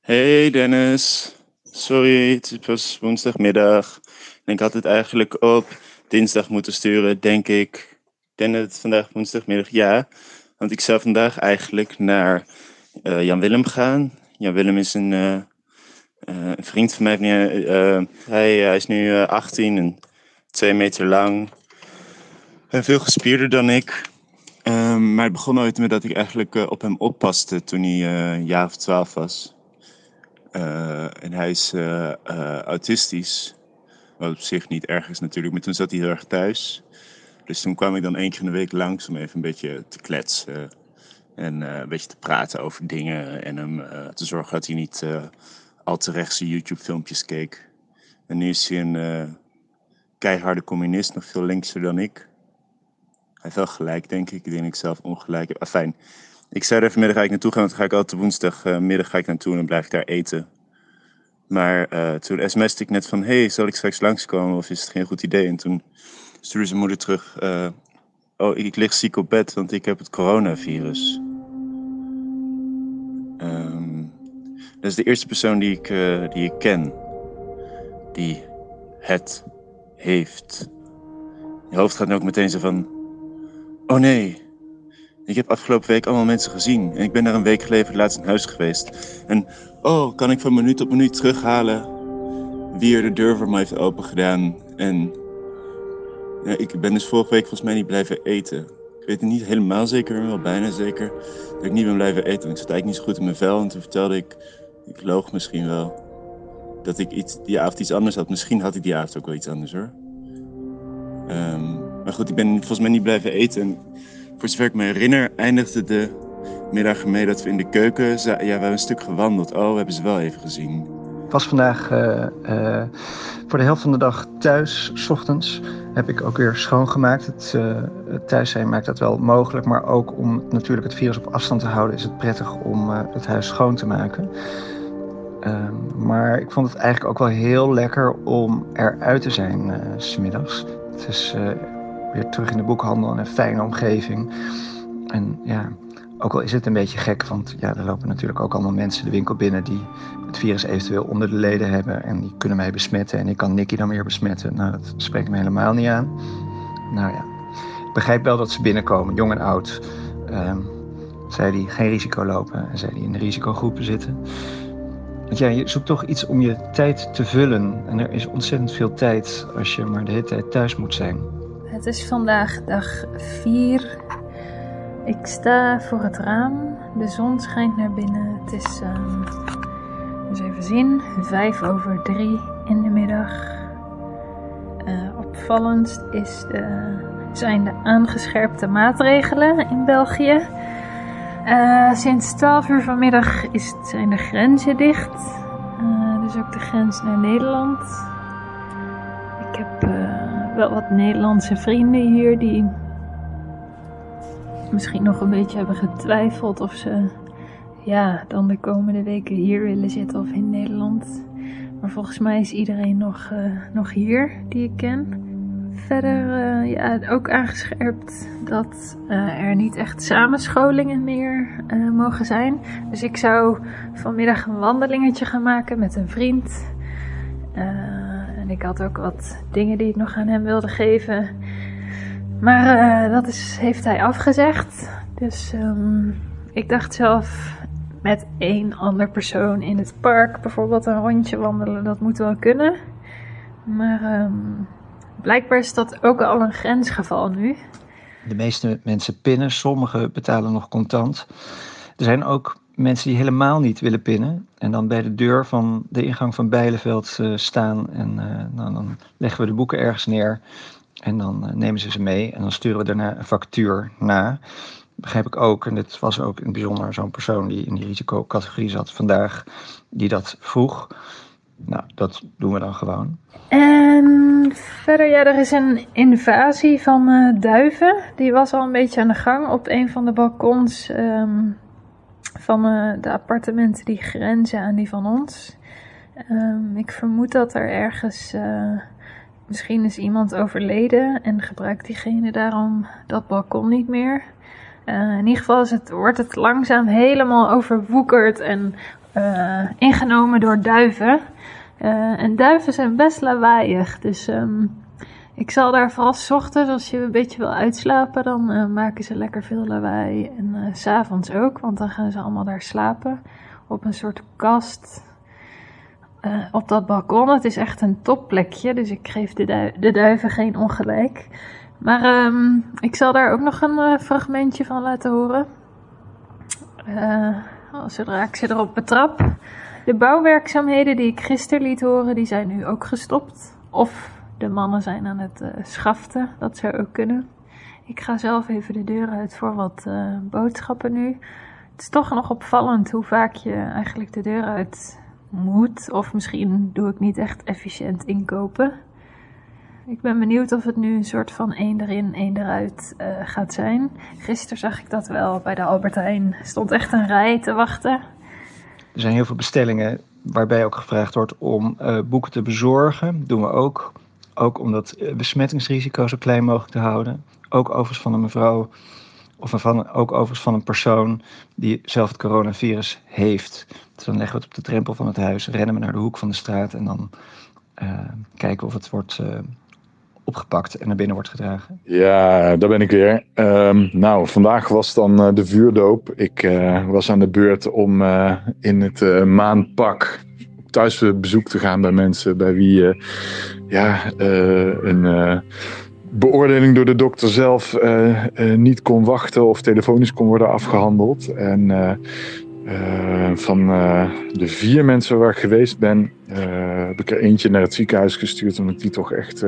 Hey Dennis, sorry, het pas woensdagmiddag. En ik had het eigenlijk op dinsdag moeten sturen, denk ik. Ik denk dat het vandaag woensdagmiddag, ja. Want ik zou vandaag eigenlijk naar eh, Jan Willem gaan. Jan Willem is een, eh, eh, vriend van mij. Hij, hij is nu eh, 18 en 2 meter lang. En veel gespierder dan ik. Ehm, maar het begon ooit met dat ik eigenlijk op hem oppaste toen hij een jaar of twaalf was. Eh, en hij is eh, eh, autistisch. Wat op zich niet erg is natuurlijk, maar toen zat hij heel erg thuis. Dus toen kwam ik dan één keer in de week langs om even een beetje te kletsen. En een beetje te praten over dingen. En hem te zorgen dat hij niet al te rechtse YouTube-filmpjes keek. En nu is hij een keiharde communist, nog veel linkser dan ik. Hij heeft wel gelijk, denk ik. Ik denk ik zelf ongelijk heb. Afijn, ik zei er vanmiddag ga ik naartoe gaan, want dan ga ik altijd woensdagmiddag ga ik naartoe en dan blijf ik daar eten. Maar eh, toen sms'te ik net van, hey, zal ik straks langskomen of is het geen goed idee? En toen stuurde zijn moeder terug, eh, oh, ik, lig ziek op bed, want ik heb het coronavirus. Ehm, dat is de eerste persoon die ik, eh, die ik ken, die het heeft. Je hoofd gaat nu ook meteen zo van, oh nee, ik heb afgelopen week allemaal mensen gezien. En ik ben daar een week geleden laatst in huis geweest. En oh, kan ik van minuut op minuut terughalen wie er de deur voor me heeft opengedaan. En ja, ik ben dus vorige week volgens mij niet blijven eten. Ik weet het niet helemaal zeker, maar wel bijna zeker. Dat ik niet ben blijven eten. Want ik zat eigenlijk niet zo goed in mijn vel. En toen vertelde ik, ik loog misschien wel. Dat ik iets, die avond iets anders had. Misschien had ik die avond ook wel iets anders hoor. Ehm, maar goed, ik ben volgens mij niet blijven eten. En voor zover ik me herinner, eindigde de middag ermee dat we in de keuken... Ja, we hebben een stuk gewandeld. Oh, we hebben ze wel even gezien. Ik was vandaag eh, eh, voor de helft van de dag thuis, s ochtends. Heb ik ook weer schoongemaakt. Het, eh, het thuis zijn maakt dat wel mogelijk. Maar ook om natuurlijk het virus op afstand te houden, is het prettig om het huis schoon te maken. Ehm, maar ik vond het eigenlijk ook wel heel lekker om eruit te zijn s smiddags. Het is weer terug in de boekhandel en een fijne omgeving. En ja, ook al is het een beetje gek, want ja, er lopen natuurlijk ook allemaal mensen de winkel binnen die het virus eventueel onder de leden hebben en die kunnen mij besmetten en ik kan Nicky dan weer besmetten. Nou, dat spreekt me helemaal niet aan. Nou ja, ik begrijp wel dat ze binnenkomen, jong en oud. Ehm, zij die geen risico lopen en zij die in de risicogroepen zitten. Want ja, je zoekt toch iets om je tijd te vullen. En er is ontzettend veel tijd als je maar de hele tijd thuis moet zijn. Het is vandaag dag 4. Ik sta voor het raam. De zon schijnt naar binnen. Het is, ehm eens even zien, vijf over drie in de middag. Eh, opvallendst is de, zijn de aangescherpte maatregelen in België. Eh, sinds 12 uur vanmiddag is, zijn de grenzen dicht. Eh, dus ook de grens naar Nederland. Wel wat Nederlandse vrienden hier die misschien nog een beetje hebben getwijfeld of ze ja, dan de komende weken hier willen zitten of in Nederland. Maar volgens mij is iedereen nog, eh, nog hier die ik ken. Verder eh, ja, ook aangescherpt dat eh, er niet echt samenscholingen meer mogen zijn. Dus ik zou vanmiddag een wandelingetje gaan maken met een vriend. Ik had ook wat dingen die ik nog aan hem wilde geven. Maar eh, dat is, heeft hij afgezegd. Dus ehm, ik dacht zelf met één ander persoon in het park bijvoorbeeld een rondje wandelen, dat moet wel kunnen. Maar ehm, blijkbaar is dat ook al een grensgeval nu. De meeste mensen pinnen, sommigen betalen nog contant. Er zijn ook mensen die helemaal niet willen pinnen. En dan bij de deur van de ingang van Bijleveld eh, staan. En eh, nou, dan leggen we de boeken ergens neer. En dan eh, nemen ze ze mee. En dan sturen we daarna een factuur na. Begrijp ik ook. En dit was ook in het bijzonder zo'n persoon die in die risicocategorie zat vandaag. Die dat vroeg. Nou, dat doen we dan gewoon. En verder, ja, er is een invasie van duiven. Die was al een beetje aan de gang op een van de balkons ehm, van eh, de appartementen die grenzen aan die van ons. Ehm, ik vermoed dat er ergens, eh, misschien is iemand overleden en gebruikt diegene daarom dat balkon niet meer. Eh, in ieder geval is het, wordt het langzaam helemaal overwoekerd en ingenomen door duiven. En duiven zijn best lawaaiig. Dus ehm, ik zal daar vooral ochtends, als je een beetje wil uitslapen, dan eh, maken ze lekker veel lawaai. En s s'avonds ook, want dan gaan ze allemaal daar slapen. Op een soort kast. op dat balkon. Het is echt een topplekje, dus ik geef de, de duiven geen ongelijk. Maar ehm, ik zal daar ook nog een fragmentje van laten horen. zodra ik ze erop betrap. De bouwwerkzaamheden die ik gisteren liet horen, die zijn nu ook gestopt. Of de mannen zijn aan het uh, schaften, dat zou ook kunnen. Ik ga zelf even de deur uit voor wat uh, boodschappen nu. Het is toch nog opvallend hoe vaak je eigenlijk de deur uit moet. Of misschien doe ik niet echt efficiënt inkopen. Ik ben benieuwd of het nu een soort van één erin, één eruit uh, gaat zijn. Gisteren zag ik dat wel bij de Albert Heijn. stond echt een rij te wachten. Er zijn heel veel bestellingen waarbij ook gevraagd wordt om boeken te bezorgen. Dat doen we ook. Ook om dat eh, besmettingsrisico zo klein mogelijk te houden. Ook overigens van een mevrouw, of van, ook overigens van een persoon die zelf het coronavirus heeft. Dus dan leggen we het op de drempel van het huis, rennen we naar de hoek van de straat en dan uh, kijken of het wordt opgepakt en naar binnen wordt gedragen? Ja, daar ben ik weer. Um, nou, vandaag was dan de vuurdoop. Ik was aan de beurt om in het maanpak thuis bezoek te gaan bij mensen bij wie ja, een beoordeling door de dokter zelf niet kon wachten of telefonisch kon worden afgehandeld. En van de vier mensen waar ik geweest ben, heb ik er eentje naar het ziekenhuis gestuurd omdat ik die toch echt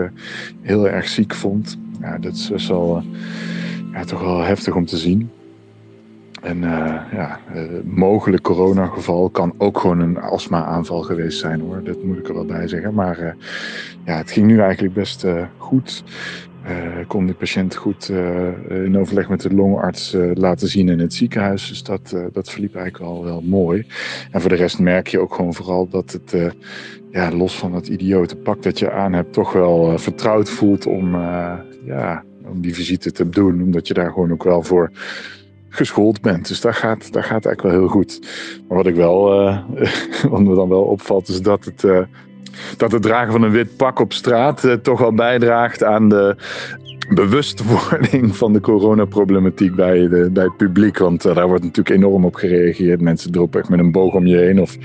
heel erg ziek vond. Ja, dat is, wel, ja, toch wel heftig om te zien. En ja, mogelijk coronageval kan ook gewoon een astma-aanval geweest zijn hoor. Dat moet ik er wel bij zeggen. Maar ja, het ging nu eigenlijk best goed. Uh, kon de patiënt goed in overleg met de longarts laten zien in het ziekenhuis. Dus dat, dat verliep eigenlijk wel, wel mooi. En voor de rest merk je ook gewoon vooral dat het, ja, los van dat idiote pak dat je aan hebt, toch wel vertrouwd voelt om, ja, om die visite te doen. Omdat je daar gewoon ook wel voor geschoold bent. Dus dat gaat, dat gaat eigenlijk wel heel goed. Maar wat ik wel, wat me dan wel opvalt, is dat het dat het dragen van een wit pak op straat eh, toch wel bijdraagt aan de bewustwording van de coronaproblematiek bij, de, bij het publiek. Want daar wordt natuurlijk enorm op gereageerd. Mensen droppen echt met een boog om je heen of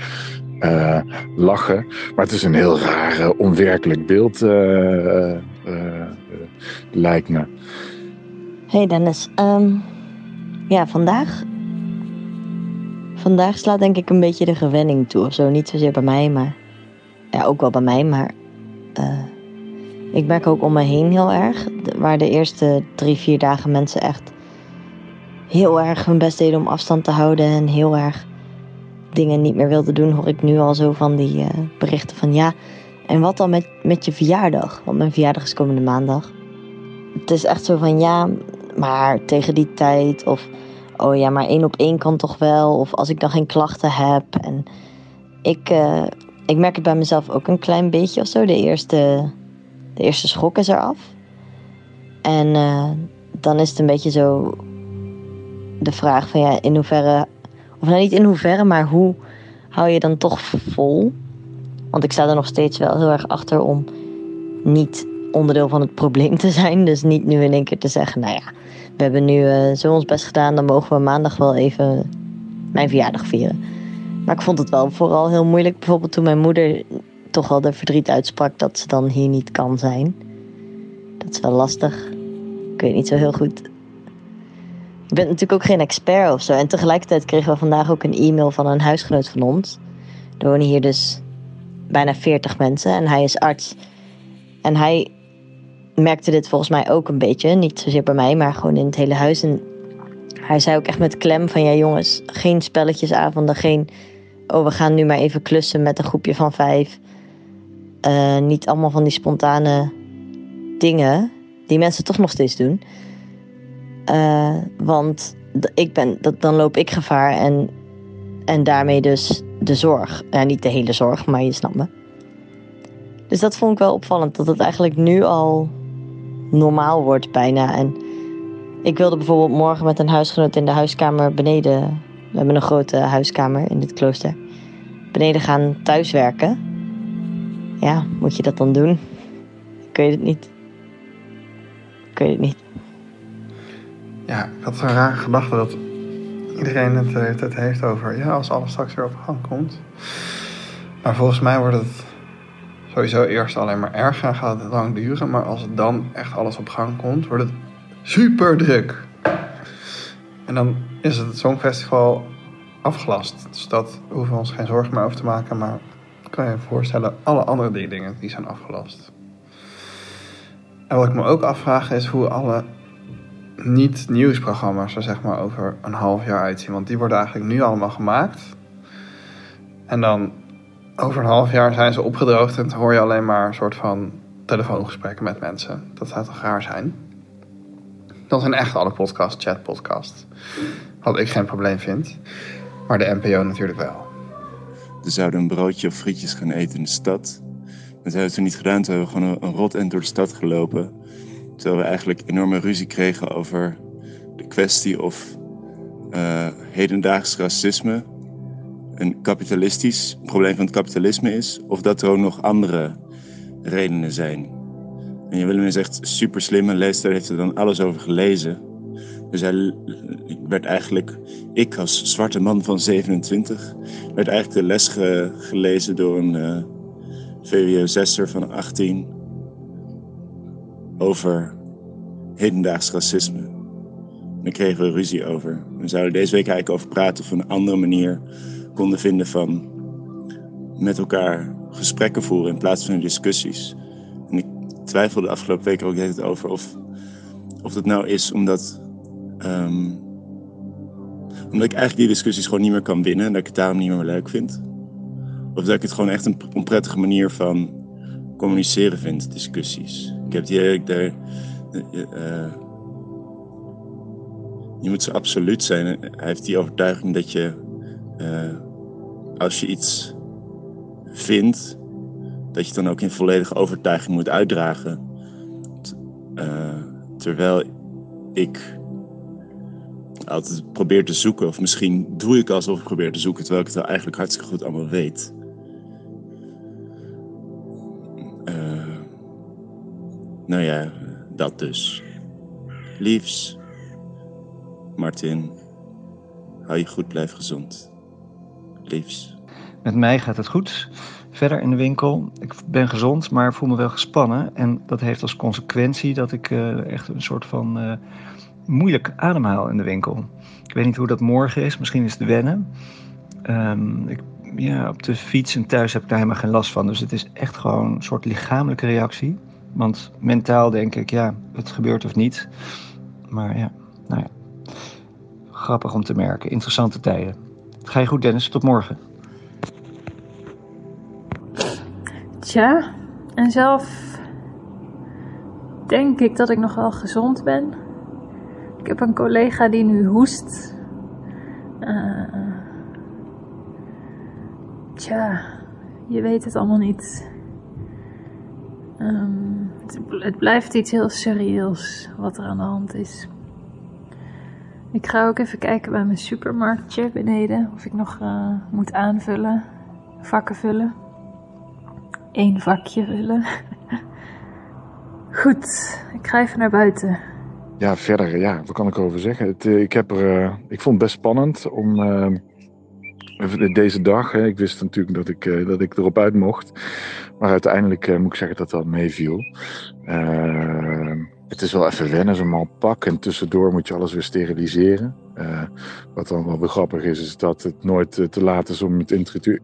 lachen. Maar het is een heel raar, onwerkelijk beeld, uh, lijkt me. Hey Dennis, um, ja, vandaag. Vandaag slaat denk ik een beetje de gewenning toe of zo. Niet zozeer bij mij, maar ja, ook wel bij mij, maar uh, ik merk ook om me heen heel erg. Waar de eerste drie, vier dagen mensen echt heel erg hun best deden om afstand te houden en heel erg dingen niet meer wilden doen, hoor ik nu al zo van die uh, berichten van ja. En wat dan met, met je verjaardag? Want mijn verjaardag is komende maandag. Het is echt zo van ja, maar tegen die tijd. Of oh ja, maar één op één kan toch wel. Of als ik dan geen klachten heb. En ik, uh, ik merk het bij mezelf ook een klein beetje of zo. De eerste, de eerste schok is eraf. En uh, dan is het een beetje zo de vraag van ja, in hoeverre, of nou niet in hoeverre, maar hoe hou je dan toch vol? Want ik sta er nog steeds wel heel erg achter om niet onderdeel van het probleem te zijn. Dus niet nu in één keer te zeggen, nou ja, we hebben nu uh, zo ons best gedaan, dan mogen we maandag wel even mijn verjaardag vieren. Maar ik vond het wel vooral heel moeilijk. Bijvoorbeeld toen mijn moeder toch wel de verdriet uitsprak dat ze dan hier niet kan zijn. Dat is wel lastig. Ik weet niet zo heel goed. Ik ben natuurlijk ook geen expert of zo. En tegelijkertijd kregen we vandaag ook een e-mail van een huisgenoot van ons. Er wonen hier dus bijna 40 mensen en hij is arts. En hij merkte dit volgens mij ook een beetje. Niet zozeer bij mij, maar gewoon in het hele huis. En hij zei ook echt met klem van ja jongens, geen spelletjesavonden, geen oh, we gaan nu maar even klussen met een groepje van vijf. Uh, niet allemaal van die spontane dingen die mensen toch nog steeds doen. Uh, want ik ben, dat, dan loop ik gevaar en, en daarmee dus de zorg. Ja, niet de hele zorg, maar je snapt me. Dus dat vond ik wel opvallend, dat het eigenlijk nu al normaal wordt bijna. En ik wilde bijvoorbeeld morgen met een huisgenoot in de huiskamer beneden we hebben een grote huiskamer in dit klooster. beneden gaan thuiswerken. Ja, moet je dat dan doen? Ik weet het niet. Ik weet het niet. Ja, ik had zo'n rare gedachte dat iedereen het, het, het heeft over... Ja, als alles straks weer op gang komt. Maar volgens mij wordt het sowieso eerst alleen maar erger en gaat het lang duren. Maar als het dan echt alles op gang komt, wordt het super druk. En dan is het Songfestival afgelast. Dus dat hoeven we ons geen zorgen meer over te maken. Maar kan je je voorstellen, alle andere die dingen die zijn afgelast. En wat ik me ook afvraag is hoe alle niet-nieuwsprogramma's er zeg maar over een half jaar uitzien. Want die worden eigenlijk nu allemaal gemaakt. En dan over een half jaar zijn ze opgedroogd en hoor je alleen maar een soort van telefoongesprekken met mensen. Dat zou toch raar zijn? Dat zijn echt alle podcasts, chatpodcasts. Wat ik geen probleem vind. Maar de NPO natuurlijk wel. We zouden een broodje of frietjes gaan eten in de stad. Dat hebben we toen niet gedaan. Toen hebben we gewoon een, een rot end door de stad gelopen. Terwijl we eigenlijk enorme ruzie kregen over de kwestie of uh, hedendaags racisme een kapitalistisch probleem van het kapitalisme is, of dat er ook nog andere redenen zijn. En Willem zegt super slim en Leester heeft er dan alles over gelezen. Dus hij werd eigenlijk, ik als zwarte man van 27, werd eigenlijk de les gelezen door een uh, VWO-zesser van 18 over hedendaags racisme. En daar kregen we ruzie over. We zouden deze week eigenlijk over praten op een andere manier konden vinden van met elkaar gesprekken voeren in plaats van discussies. En ik twijfelde de afgelopen weken ook het over of, of dat nou is omdat, um, omdat ik eigenlijk die discussies gewoon niet meer kan winnen en dat ik het daarom niet meer leuk vind. Of dat ik het gewoon echt een onprettige manier van communiceren vind, discussies. Ik heb die ik daar. Uh, je moet zo absoluut zijn. Hij heeft die overtuiging dat je uh, als je iets vindt, dat je dan ook in volledige overtuiging moet uitdragen. Uh, terwijl ik altijd probeer te zoeken, of misschien doe ik alsof ik probeer te zoeken, terwijl ik het eigenlijk hartstikke goed allemaal weet. Uh, nou ja, dat dus. Liefs, Martin, hou je goed, blijf gezond. Met mij gaat het goed. Verder in de winkel. Ik ben gezond, maar voel me wel gespannen. En dat heeft als consequentie dat ik uh, echt een soort van uh, moeilijk ademhaal in de winkel. Ik weet niet hoe dat morgen is. Misschien is het wennen. Um, ik, ja, op de fiets en thuis heb ik daar helemaal geen last van. Dus het is echt gewoon een soort lichamelijke reactie. Want mentaal denk ik, ja, het gebeurt of niet. Maar ja, nou ja. Grappig om te merken. Interessante tijden. Ga je goed, Dennis. Tot morgen. Tja, en zelf denk ik dat ik nog wel gezond ben. Ik heb een collega die nu hoest. Uh, tja, je weet het allemaal niet. Um, het, het blijft iets heel surreëels wat er aan de hand is. Ik ga ook even kijken bij mijn supermarktje beneden of ik nog uh, moet aanvullen, vakken vullen. Eén vakje vullen. Goed, ik ga even naar buiten. Ja, verder, ja, wat kan ik erover zeggen? Het, uh, ik, heb er, uh, ik vond het best spannend om deze dag. Hè, ik wist natuurlijk dat ik, dat ik erop uit mocht. Maar uiteindelijk moet ik zeggen dat dat meeviel. Het is wel even wennen, zo'n mal pak. En tussendoor moet je alles weer steriliseren. Uh, wat dan wel grappig is, is dat het nooit uh, te laat is om het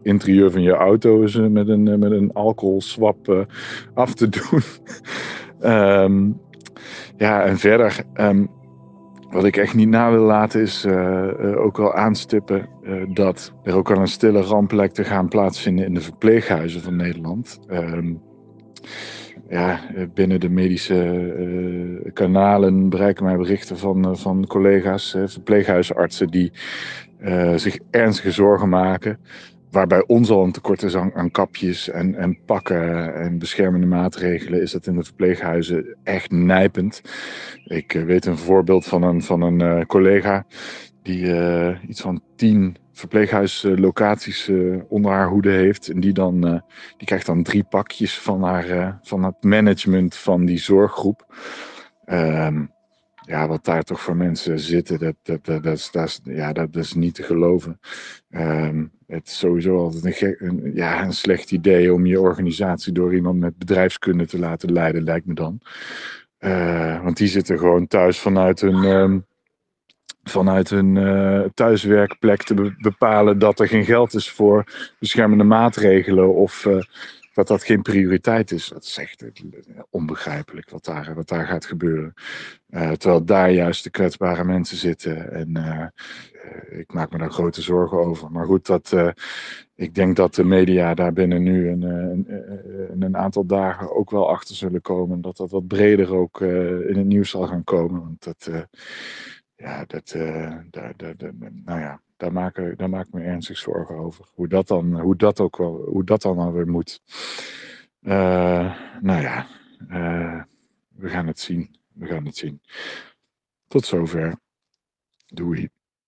interieur, van je auto uh, met een, met een alcoholswap af te doen. um, ja, en verder, um, wat ik echt niet na wil laten is ook wel aanstippen dat er ook al een stille rampplek te gaan plaatsvinden in de verpleeghuizen van Nederland. Um, ja, binnen de medische uh, kanalen bereiken mij berichten van, uh, van collega's, verpleeghuisartsen, die zich ernstige zorgen maken. Waarbij ons al een tekort is aan, aan, kapjes en, en pakken en beschermende maatregelen, is dat in de verpleeghuizen echt nijpend. Ik weet een voorbeeld van een, van een collega die iets van tien verpleeghuislocaties onder haar hoede heeft. En die, dan, die krijgt dan drie pakjes van, haar, van het management van die zorggroep. Um, ja, wat daar toch voor mensen zitten, dat, dat, dat, dat, is, is, ja, dat is niet te geloven. Um, het is sowieso altijd een, een, ja, een slecht idee om je organisatie door iemand met bedrijfskunde te laten leiden, lijkt me dan. Want die zitten gewoon thuis vanuit hun, vanuit hun uh, thuiswerkplek te bepalen dat er geen geld is voor beschermende maatregelen of uh, dat dat geen prioriteit is. Dat is echt onbegrijpelijk wat daar, wat daar gaat gebeuren. Terwijl daar juist de kwetsbare mensen zitten. En ik maak me daar grote zorgen over. Maar goed, dat, ik denk dat de media daar binnen nu een, een, een, aantal dagen ook wel achter zullen komen. Dat dat wat breder ook in het nieuws zal gaan komen. Want dat, ja, dat, daar, daar, daar, nou ja, daar maak, ik, daar maak ik me ernstig zorgen over. Hoe dat dan, hoe dat ook wel, hoe dat dan alweer moet. Uh, nou ja, uh, we gaan het zien. We gaan het zien. Tot zover. Doei.